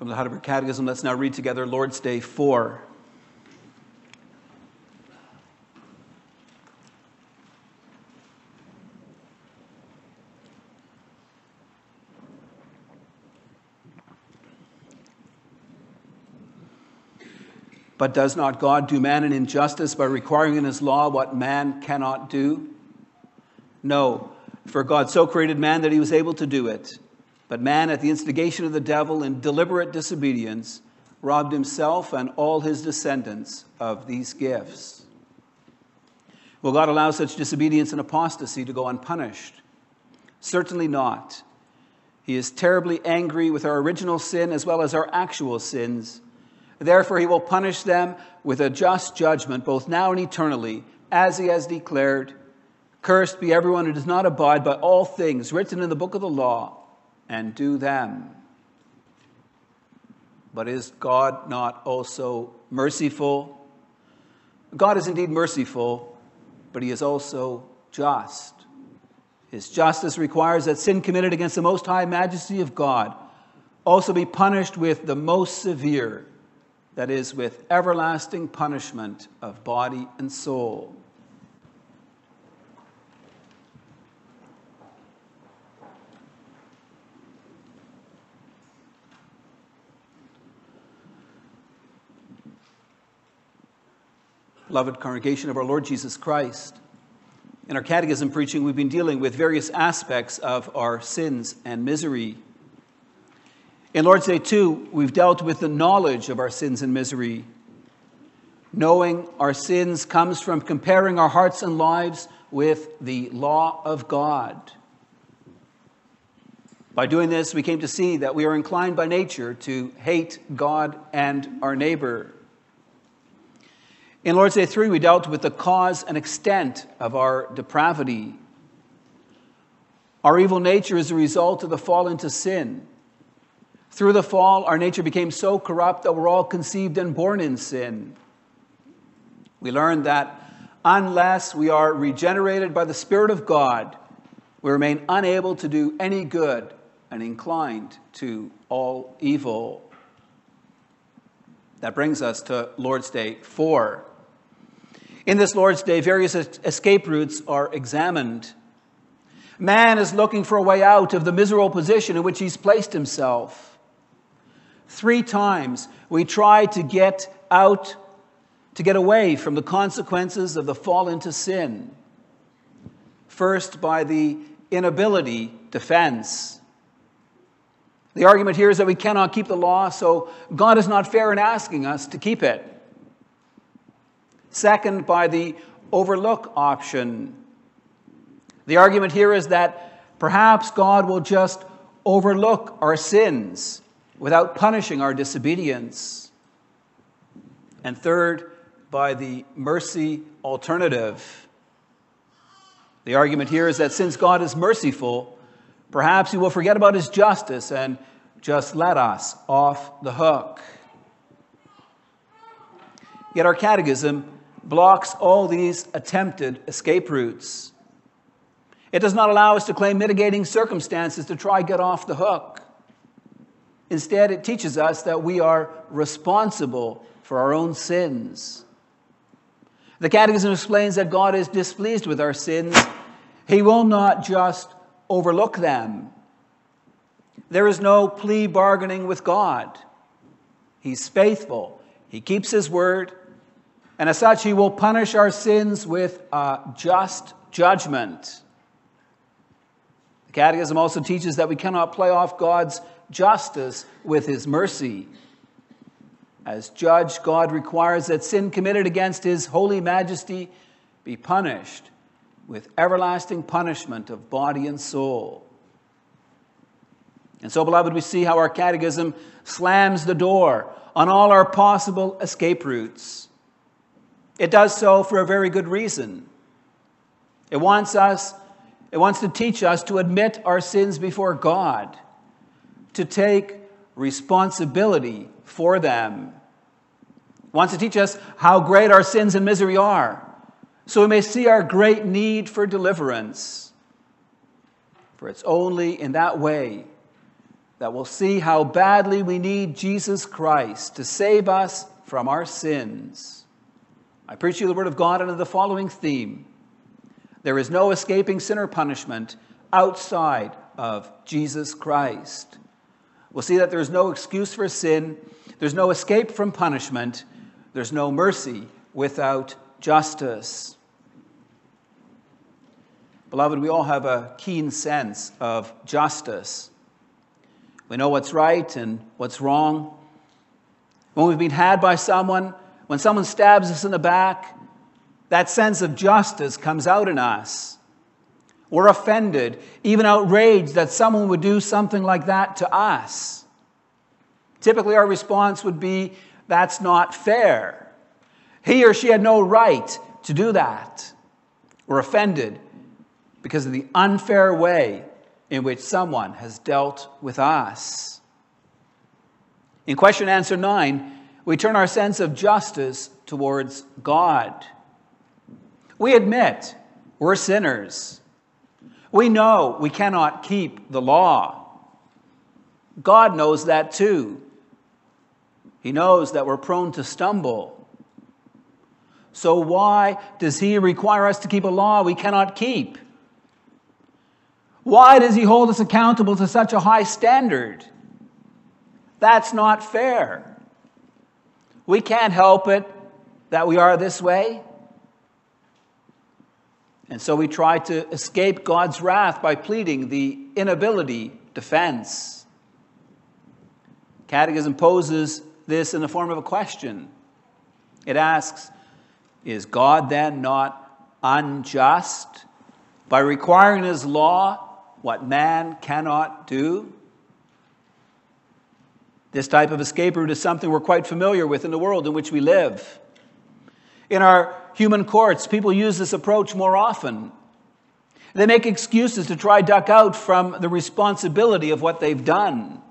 From the Heidelberg Catechism, let's now read together Lord's Day 4. But does not God do man an injustice by requiring in his law what man cannot do? No, for God so created man that he was able to do it. But man, at the instigation of the devil in deliberate disobedience, robbed himself and all his descendants of these gifts. Will God allow such disobedience and apostasy to go unpunished? Certainly not. He is terribly angry with our original sin as well as our actual sins Therefore, he will punish them with a just judgment, both now and eternally, as he has declared Cursed be everyone who does not abide by all things written in the book of the law and do them. But is God not also merciful? God is indeed merciful, but he is also just. His justice requires that sin committed against the most high majesty of God also be punished with the most severe that is, with everlasting punishment of body and soul. Beloved congregation of our Lord Jesus Christ, in our catechism preaching, we've been dealing with various aspects of our sins and misery in Lord's Day 2, we've dealt with the knowledge of our sins and misery. Knowing our sins comes from comparing our hearts and lives with the law of God. By doing this, we came to see that we are inclined by nature to hate God and our neighbor. In Lord's Day 3, we dealt with the cause and extent of our depravity. Our evil nature is a result of the fall into sin. Through the fall, our nature became so corrupt that we're all conceived and born in sin. We learned that unless we are regenerated by the Spirit of God, we remain unable to do any good and inclined to all evil. That brings us to Lord's Day 4. In this Lord's Day, various escape routes are examined. Man is looking for a way out of the miserable position in which he's placed himself. Three times we try to get out, to get away from the consequences of the fall into sin. First, by the inability defense. The argument here is that we cannot keep the law, so God is not fair in asking us to keep it. Second, by the overlook option. The argument here is that perhaps God will just overlook our sins without punishing our disobedience. And third, by the mercy alternative. The argument here is that since God is merciful, perhaps he will forget about his justice and just let us off the hook. Yet our catechism blocks all these attempted escape routes. It does not allow us to claim mitigating circumstances to try get off the hook. Instead, it teaches us that we are responsible for our own sins. The Catechism explains that God is displeased with our sins. He will not just overlook them. There is no plea bargaining with God. He's faithful, He keeps His word, and as such, He will punish our sins with a just judgment. The Catechism also teaches that we cannot play off God's justice with his mercy. As judge, God requires that sin committed against his holy majesty be punished with everlasting punishment of body and soul. And so, beloved, we see how our catechism slams the door on all our possible escape routes. It does so for a very good reason. It wants us, it wants to teach us to admit our sins before God to take responsibility for them. Wants to teach us how great our sins and misery are, so we may see our great need for deliverance. For it's only in that way that we'll see how badly we need Jesus Christ to save us from our sins. I preach you the Word of God under the following theme There is no escaping sinner punishment outside of Jesus Christ. We'll see that there's no excuse for sin, there's no escape from punishment, there's no mercy without justice. Beloved, we all have a keen sense of justice. We know what's right and what's wrong. When we've been had by someone, when someone stabs us in the back, that sense of justice comes out in us. We're offended, even outraged that someone would do something like that to us. Typically, our response would be, That's not fair. He or she had no right to do that. We're offended because of the unfair way in which someone has dealt with us. In question answer 9, we turn our sense of justice towards God. We admit we're sinners. We know we cannot keep the law. God knows that too. He knows that we're prone to stumble. So, why does He require us to keep a law we cannot keep? Why does He hold us accountable to such a high standard? That's not fair. We can't help it that we are this way. And so we try to escape God's wrath by pleading the inability defense. Catechism poses this in the form of a question. It asks Is God then not unjust by requiring his law what man cannot do? This type of escape route is something we're quite familiar with in the world in which we live. In our human courts, people use this approach more often. They make excuses to try duck out from the responsibility of what they've done.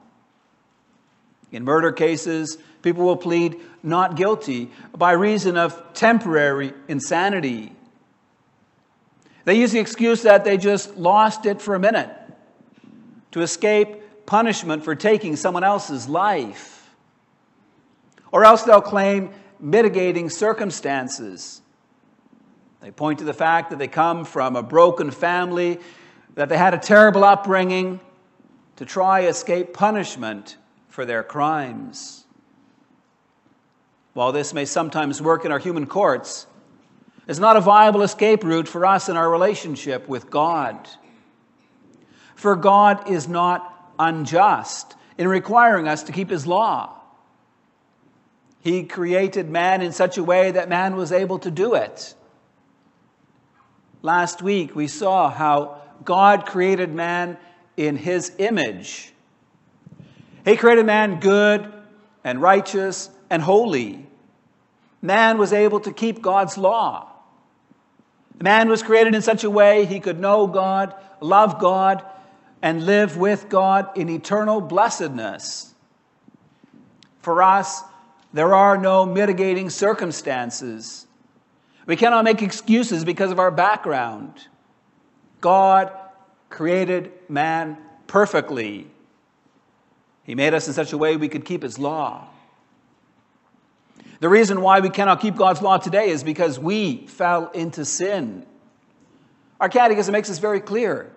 In murder cases, people will plead not guilty by reason of temporary insanity. They use the excuse that they just lost it for a minute to escape punishment for taking someone else's life. Or else they'll claim mitigating circumstances. They point to the fact that they come from a broken family, that they had a terrible upbringing to try escape punishment for their crimes. While this may sometimes work in our human courts, it's not a viable escape route for us in our relationship with God. For God is not unjust in requiring us to keep His law. He created man in such a way that man was able to do it. Last week, we saw how God created man in his image. He created man good and righteous and holy. Man was able to keep God's law. Man was created in such a way he could know God, love God, and live with God in eternal blessedness. For us, there are no mitigating circumstances. We cannot make excuses because of our background. God created man perfectly. He made us in such a way we could keep his law. The reason why we cannot keep God's law today is because we fell into sin. Our catechism makes this very clear.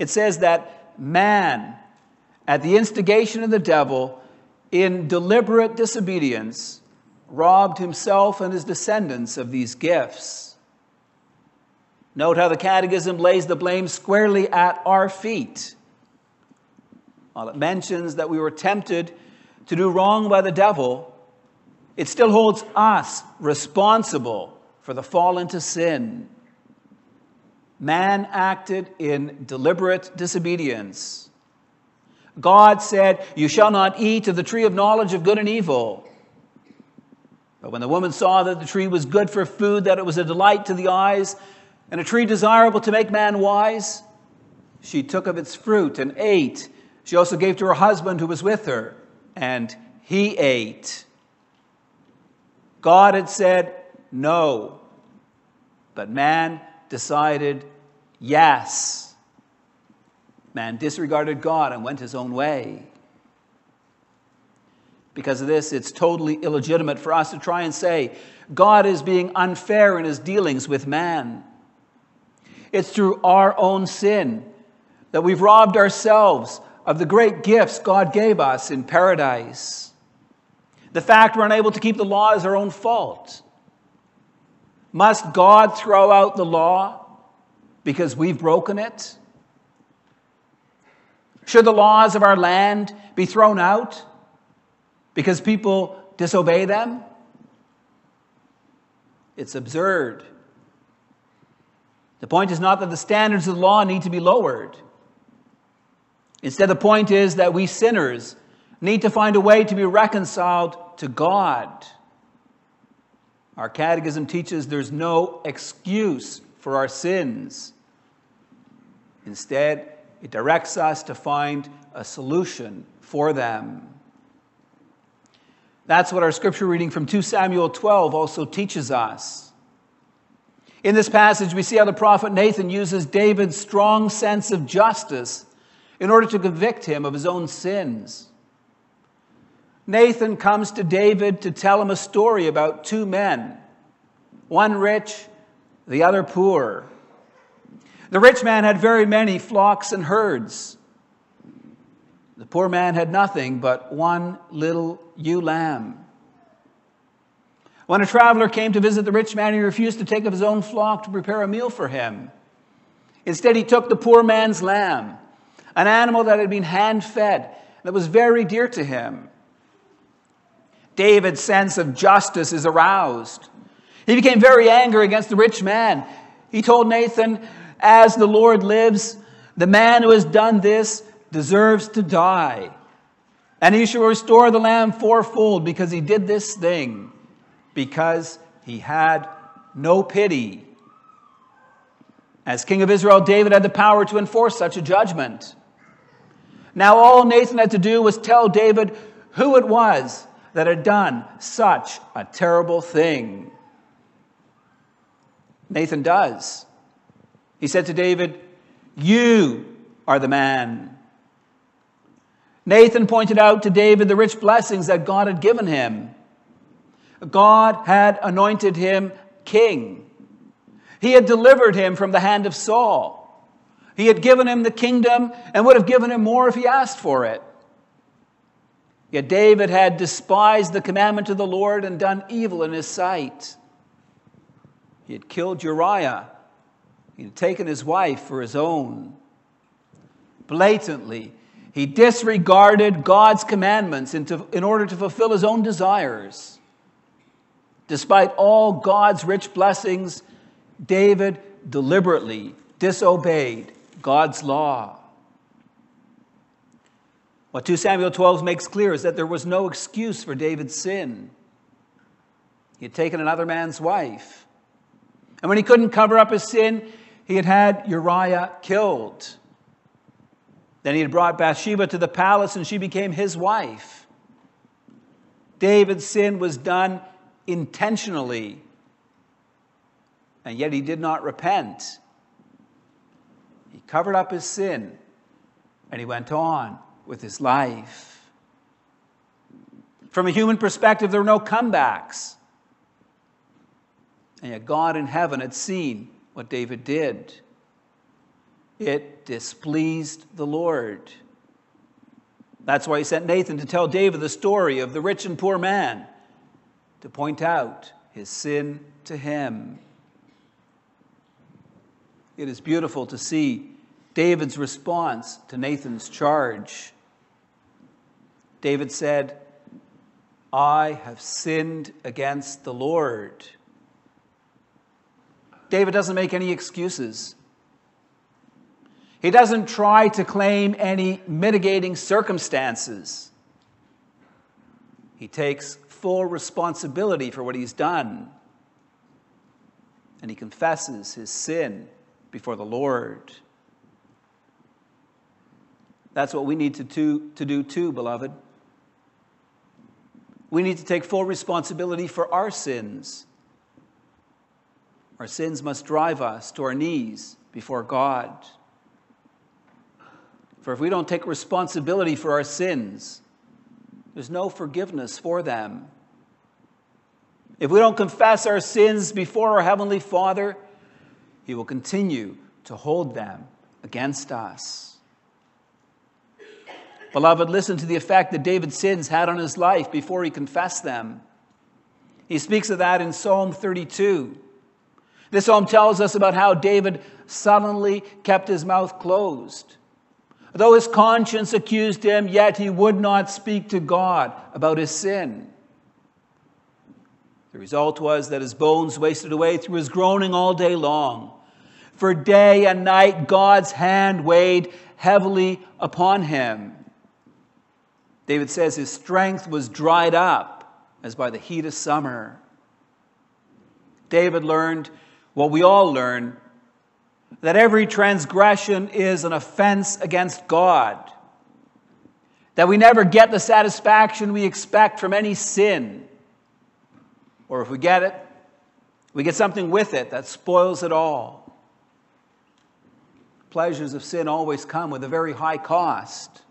It says that man, at the instigation of the devil, in deliberate disobedience, robbed himself and his descendants of these gifts. Note how the Catechism lays the blame squarely at our feet. While it mentions that we were tempted to do wrong by the devil, it still holds us responsible for the fall into sin. Man acted in deliberate disobedience. God said, You shall not eat of the tree of knowledge of good and evil. But when the woman saw that the tree was good for food, that it was a delight to the eyes, and a tree desirable to make man wise, she took of its fruit and ate. She also gave to her husband who was with her, and he ate. God had said no, but man decided yes. Man disregarded God and went his own way. Because of this, it's totally illegitimate for us to try and say God is being unfair in his dealings with man. It's through our own sin that we've robbed ourselves of the great gifts God gave us in paradise. The fact we're unable to keep the law is our own fault. Must God throw out the law because we've broken it? Should the laws of our land be thrown out because people disobey them? It's absurd. The point is not that the standards of the law need to be lowered. Instead, the point is that we sinners need to find a way to be reconciled to God. Our catechism teaches there's no excuse for our sins. Instead, it directs us to find a solution for them. That's what our scripture reading from 2 Samuel 12 also teaches us. In this passage, we see how the prophet Nathan uses David's strong sense of justice in order to convict him of his own sins. Nathan comes to David to tell him a story about two men, one rich, the other poor. The rich man had very many flocks and herds. The poor man had nothing but one little ewe lamb. When a traveler came to visit the rich man, he refused to take of his own flock to prepare a meal for him. Instead, he took the poor man's lamb an animal that had been hand fed, that was very dear to him. David's sense of justice is aroused. He became very angry against the rich man. He told Nathan, As the Lord lives, the man who has done this deserves to die. And he shall restore the lamb fourfold because he did this thing, because he had no pity. As king of Israel, David had the power to enforce such a judgment. Now, all Nathan had to do was tell David who it was that had done such a terrible thing. Nathan does. He said to David, You are the man. Nathan pointed out to David the rich blessings that God had given him. God had anointed him king. He had delivered him from the hand of Saul. He had given him the kingdom and would have given him more if he asked for it. Yet David had despised the commandment of the Lord and done evil in his sight. He had killed Uriah. He had taken his wife for his own. Blatantly, he disregarded God's commandments in order to fulfill his own desires. Despite all God's rich blessings, David deliberately disobeyed God's law. What 2 Samuel 12 makes clear is that there was no excuse for David's sin. He had taken another man's wife. And when he couldn't cover up his sin, he had had Uriah killed. Then he had brought Bathsheba to the palace and she became his wife. David's sin was done intentionally, and yet he did not repent. He covered up his sin and he went on with his life. From a human perspective, there were no comebacks. And yet, God in heaven had seen what David did. It displeased the Lord. That's why he sent Nathan to tell David the story of the rich and poor man, to point out his sin to him. It is beautiful to see David's response to Nathan's charge. David said, I have sinned against the Lord. David doesn't make any excuses. He doesn't try to claim any mitigating circumstances. He takes full responsibility for what he's done. And he confesses his sin before the Lord. That's what we need to do, to do too, beloved. We need to take full responsibility for our sins. Our sins must drive us to our knees before God. For if we don't take responsibility for our sins, there's no forgiveness for them. If we don't confess our sins before our Heavenly Father, He will continue to hold them against us. Beloved, listen to the effect that David's sins had on his life before he confessed them. He speaks of that in Psalm 32. This psalm tells us about how David suddenly kept his mouth closed. Though his conscience accused him, yet he would not speak to God about his sin. The result was that his bones wasted away through his groaning all day long. For day and night, God's hand weighed heavily upon him. David says his strength was dried up as by the heat of summer. David learned what we all learn that every transgression is an offense against God, that we never get the satisfaction we expect from any sin, or if we get it, we get something with it that spoils it all. Pleasures of sin always come with a very high cost.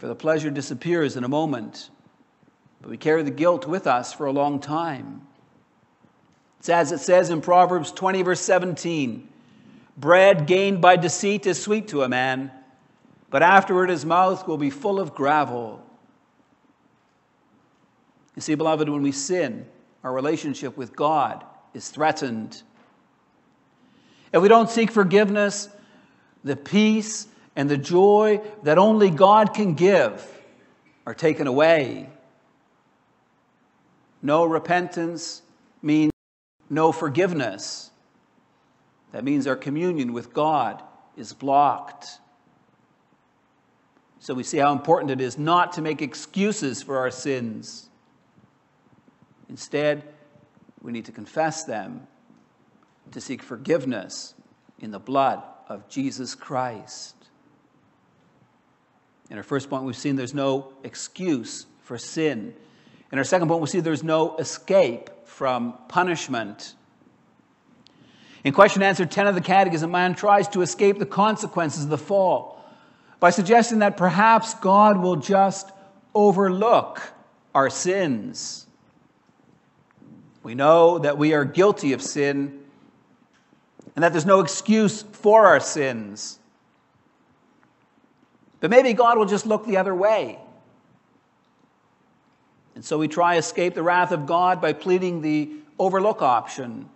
For the pleasure disappears in a moment, but we carry the guilt with us for a long time. It's as it says in Proverbs 20, verse 17 Bread gained by deceit is sweet to a man, but afterward his mouth will be full of gravel. You see, beloved, when we sin, our relationship with God is threatened. If we don't seek forgiveness, the peace and the joy that only God can give are taken away. No repentance means no forgiveness. That means our communion with God is blocked. So we see how important it is not to make excuses for our sins. Instead, we need to confess them, to seek forgiveness in the blood of Jesus Christ. In our first point, we've seen there's no excuse for sin. In our second point, we see there's no escape from punishment. In question answer 10 of the Catechism, man tries to escape the consequences of the fall by suggesting that perhaps God will just overlook our sins. We know that we are guilty of sin and that there's no excuse for our sins. But maybe God will just look the other way and so we try escape the wrath of God by pleading the overlook option.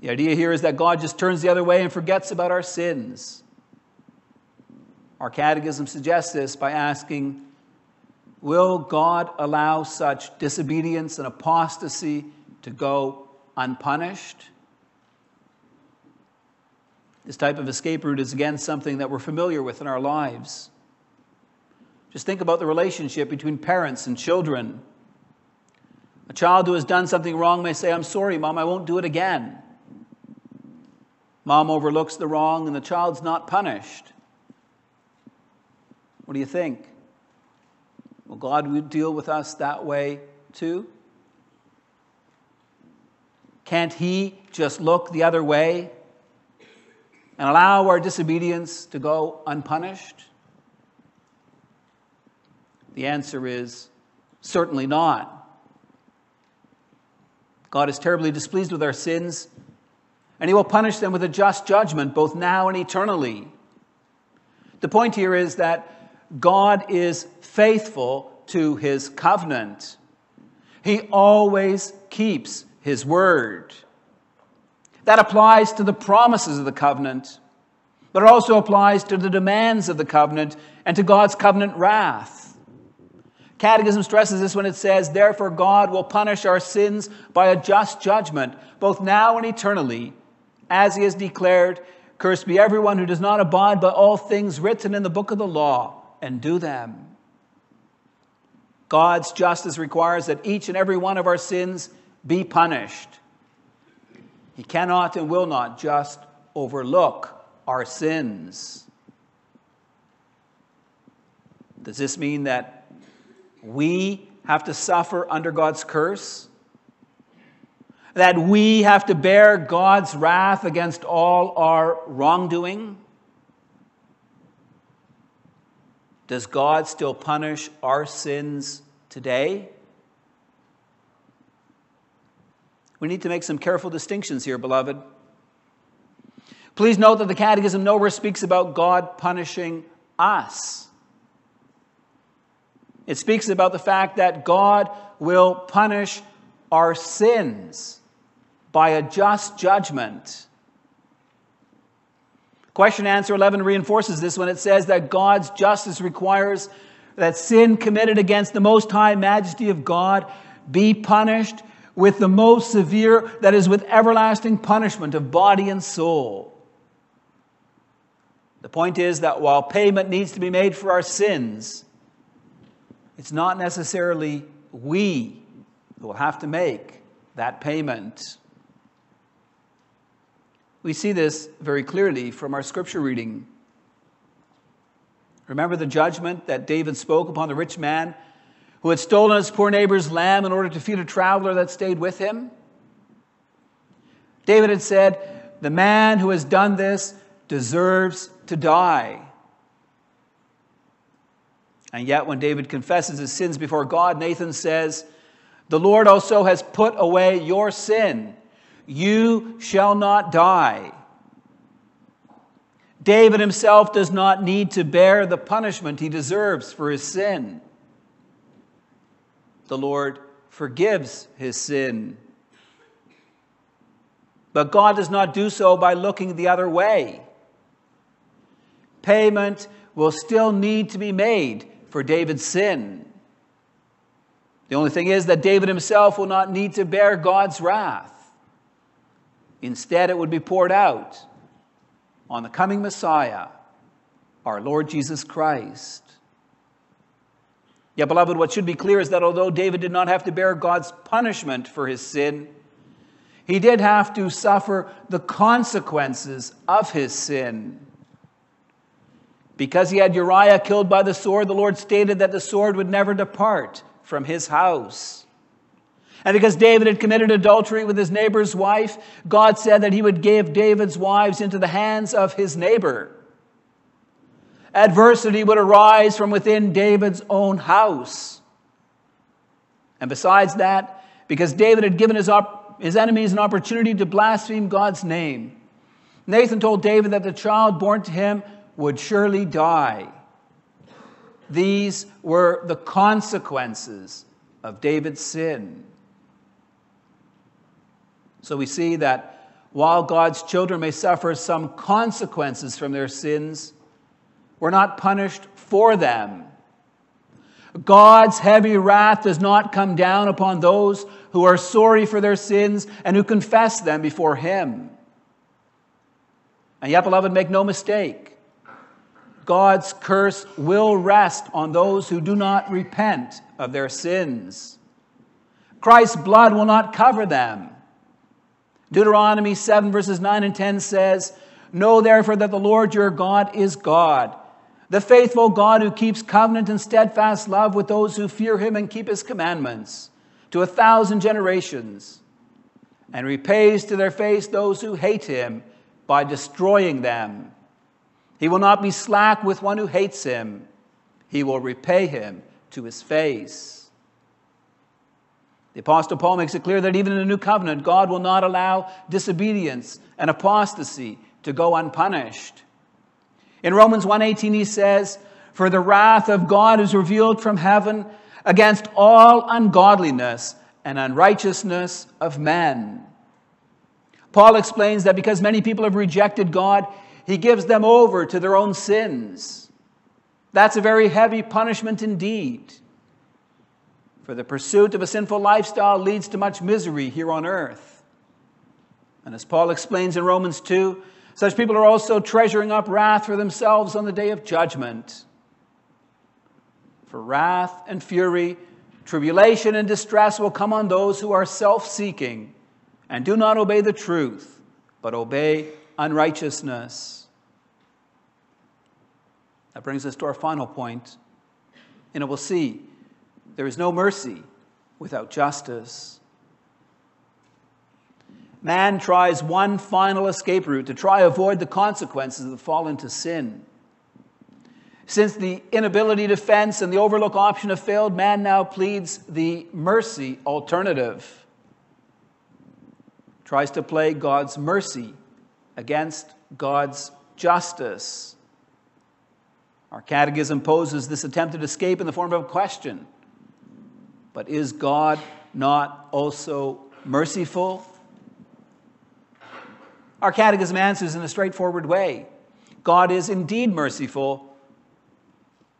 The idea here is that God just turns the other way and forgets about our sins. Our catechism suggests this by asking Will God allow such disobedience and apostasy to go unpunished? This type of escape route is again something that we're familiar with in our lives. Just think about the relationship between parents and children. A child who has done something wrong may say, I'm sorry, mom, I won't do it again. Mom overlooks the wrong and the child's not punished. What do you think? Will God deal with us that way too? Can't He just look the other way and allow our disobedience to go unpunished? The answer is certainly not. God is terribly displeased with our sins, and He will punish them with a just judgment, both now and eternally. The point here is that God is faithful to His covenant, He always keeps His word. That applies to the promises of the covenant, but it also applies to the demands of the covenant and to God's covenant wrath. Catechism stresses this when it says, Therefore, God will punish our sins by a just judgment, both now and eternally, as he has declared, Cursed be everyone who does not abide by all things written in the book of the law and do them. God's justice requires that each and every one of our sins be punished. He cannot and will not just overlook our sins. Does this mean that we have to suffer under God's curse? that we have to bear God's wrath against all our wrongdoing? Does God still punish our sins today? We need to make some careful distinctions here, beloved. Please note that the Catechism nowhere speaks about God punishing us. It speaks about the fact that God will punish our sins by a just judgment. Question answer 11 reinforces this when it says that God's justice requires that sin committed against the most high majesty of God be punished with the most severe, that is, with everlasting punishment of body and soul. The point is that while payment needs to be made for our sins, it's not necessarily we who will have to make that payment. We see this very clearly from our scripture reading. Remember the judgment that David spoke upon the rich man who had stolen his poor neighbor's lamb in order to feed a traveler that stayed with him? David had said, The man who has done this deserves to die. And yet, when David confesses his sins before God, Nathan says, The Lord also has put away your sin. You shall not die. David himself does not need to bear the punishment he deserves for his sin. The Lord forgives his sin. But God does not do so by looking the other way. Payment will still need to be made for David's sin. The only thing is that David himself will not need to bear God's wrath. Instead, it would be poured out on the coming Messiah, our Lord Jesus Christ. Yet, beloved, what should be clear is that although David did not have to bear God's punishment for his sin, he did have to suffer the consequences of his sin. Because he had Uriah killed by the sword, the Lord stated that the sword would never depart from his house. And because David had committed adultery with his neighbor's wife, God said that he would give David's wives into the hands of his neighbor. Adversity would arise from within David's own house. And besides that, because David had given his, op- his enemies an opportunity to blaspheme God's name, Nathan told David that the child born to him would surely die. These were the consequences of David's sin. So we see that while God's children may suffer some consequences from their sins, we're not punished for them. God's heavy wrath does not come down upon those who are sorry for their sins and who confess them before Him. And yet, beloved, make no mistake. God's curse will rest on those who do not repent of their sins. Christ's blood will not cover them. Deuteronomy 7, verses 9 and 10 says, Know therefore that the Lord your God is God, the faithful God who keeps covenant and steadfast love with those who fear him and keep his commandments to a thousand generations, and repays to their face those who hate him by destroying them. He will not be slack with one who hates him. He will repay him to his face. The Apostle Paul makes it clear that even in the new covenant, God will not allow disobedience and apostasy to go unpunished. In Romans 1:18 he says, "For the wrath of God is revealed from heaven against all ungodliness and unrighteousness of men." Paul explains that because many people have rejected God, he gives them over to their own sins. That's a very heavy punishment indeed. For the pursuit of a sinful lifestyle leads to much misery here on earth. And as Paul explains in Romans 2, such people are also treasuring up wrath for themselves on the day of judgment. For wrath and fury, tribulation and distress will come on those who are self seeking and do not obey the truth, but obey unrighteousness. That brings us to our final point, and it will see there is no mercy without justice. Man tries one final escape route to try avoid the consequences that fall into sin. Since the inability defense and the overlook option have failed, man now pleads the mercy alternative. Tries to play God's mercy against God's justice. Our catechism poses this attempted escape in the form of a question But is God not also merciful? Our catechism answers in a straightforward way God is indeed merciful,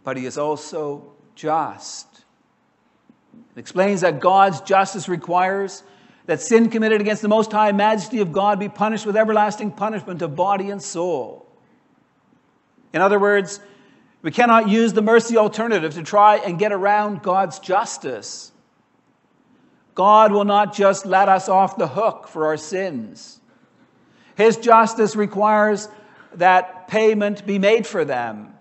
but he is also just. It explains that God's justice requires that sin committed against the most high majesty of God be punished with everlasting punishment of body and soul. In other words, we cannot use the mercy alternative to try and get around God's justice. God will not just let us off the hook for our sins. His justice requires that payment be made for them.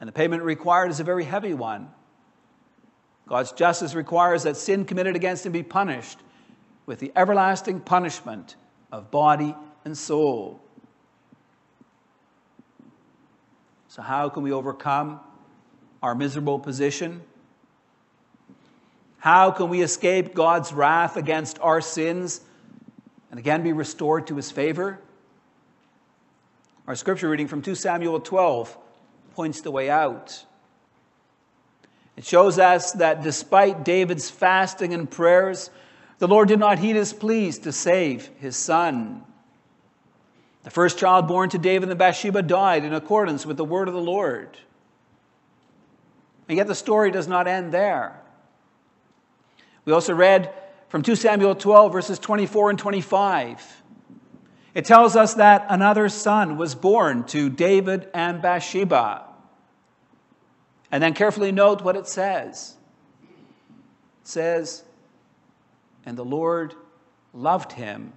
And the payment required is a very heavy one. God's justice requires that sin committed against him be punished with the everlasting punishment of body and soul. So, how can we overcome our miserable position? How can we escape God's wrath against our sins and again be restored to his favor? Our scripture reading from 2 Samuel 12 points the way out. It shows us that despite David's fasting and prayers, the Lord did not heed his pleas to save his son. The first child born to David and Bathsheba died in accordance with the word of the Lord. And yet the story does not end there. We also read from 2 Samuel 12, verses 24 and 25. It tells us that another son was born to David and Bathsheba. And then carefully note what it says. It says, And the Lord loved him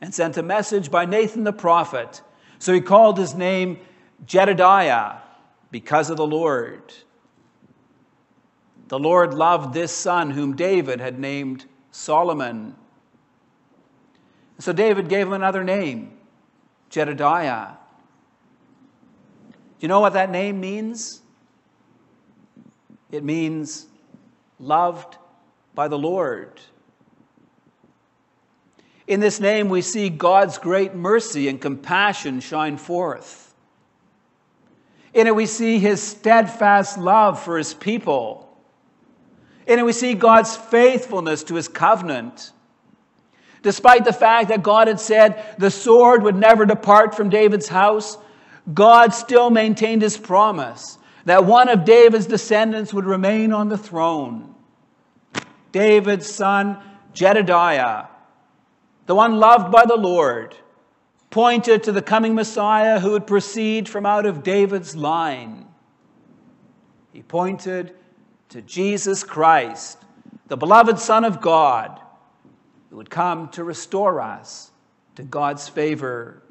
and sent a message by Nathan the prophet. So he called his name Jedidiah because of the Lord. The Lord loved this son whom David had named Solomon. So David gave him another name, Jedidiah. Do you know what that name means? It means loved by the Lord. In this name, we see God's great mercy and compassion shine forth. In it, we see his steadfast love for his people. It, we see God's faithfulness to his covenant. Despite the fact that God had said the sword would never depart from David's house, God still maintained his promise that one of David's descendants would remain on the throne. David's son, Jedidiah, the one loved by the Lord, pointed to the coming Messiah who would proceed from out of David's line. He pointed to Jesus Christ, the beloved Son of God who would come to restore us to God's favor.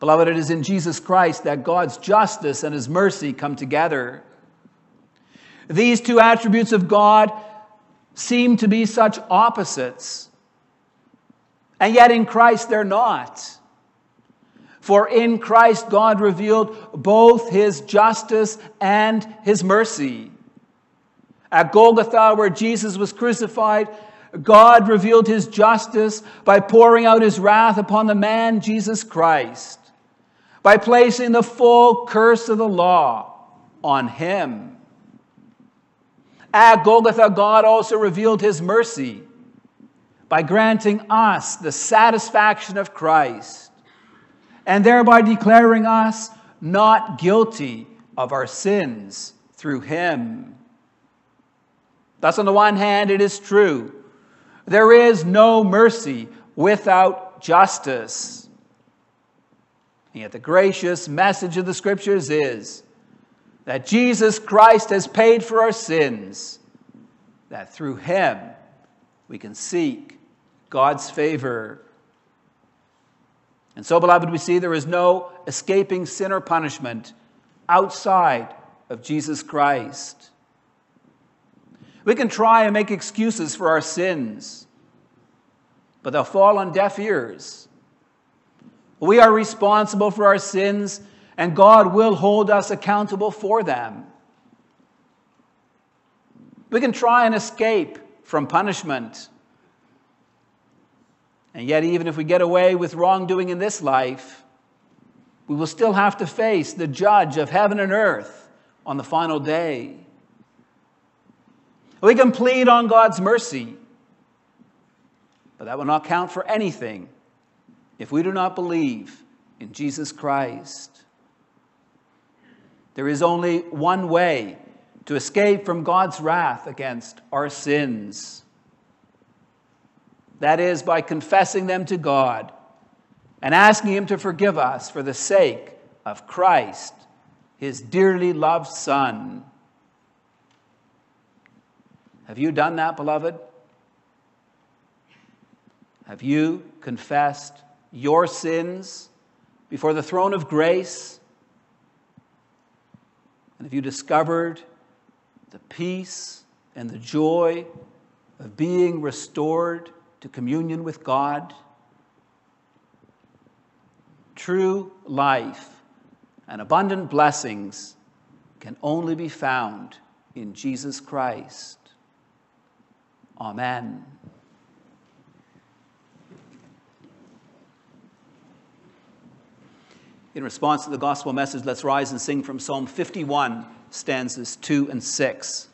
Beloved, it is in Jesus Christ that God's justice and his mercy come together. These two attributes of God seem to be such opposites, and yet in Christ they're not. For in Christ, God revealed both his justice and his mercy. At Golgotha, where Jesus was crucified, God revealed his justice by pouring out his wrath upon the man Jesus Christ, by placing the full curse of the law on him. At Golgotha, God also revealed his mercy by granting us the satisfaction of Christ and thereby declaring us not guilty of our sins through him. Thus, on the one hand, it is true there is no mercy without justice. And yet, the gracious message of the Scriptures is that Jesus Christ has paid for our sins, that through Him we can seek God's favor. And so, beloved, we see there is no escaping sin or punishment outside of Jesus Christ. We can try and make excuses for our sins. but they'll fall on deaf ears. We are responsible for our sins, and God will hold us accountable for them. We can try and escape from punishment. And yet, even if we get away with wrongdoing in this life, we will still have to face the judge of heaven and earth on the final day. We can plead on God's mercy, but that will not count for anything if we do not believe in Jesus Christ. There is only one way to escape from God's wrath against our sins. That is by confessing them to God and asking Him to forgive us for the sake of Christ, His dearly loved Son. Have you done that, beloved? Have you confessed your sins before the throne of grace? And have you discovered the peace and the joy of being restored to communion with God? True life and abundant blessings can only be found in Jesus Christ. Amen. In response to the gospel message, let's rise and sing from Psalm 51, stanzas 2 and 6.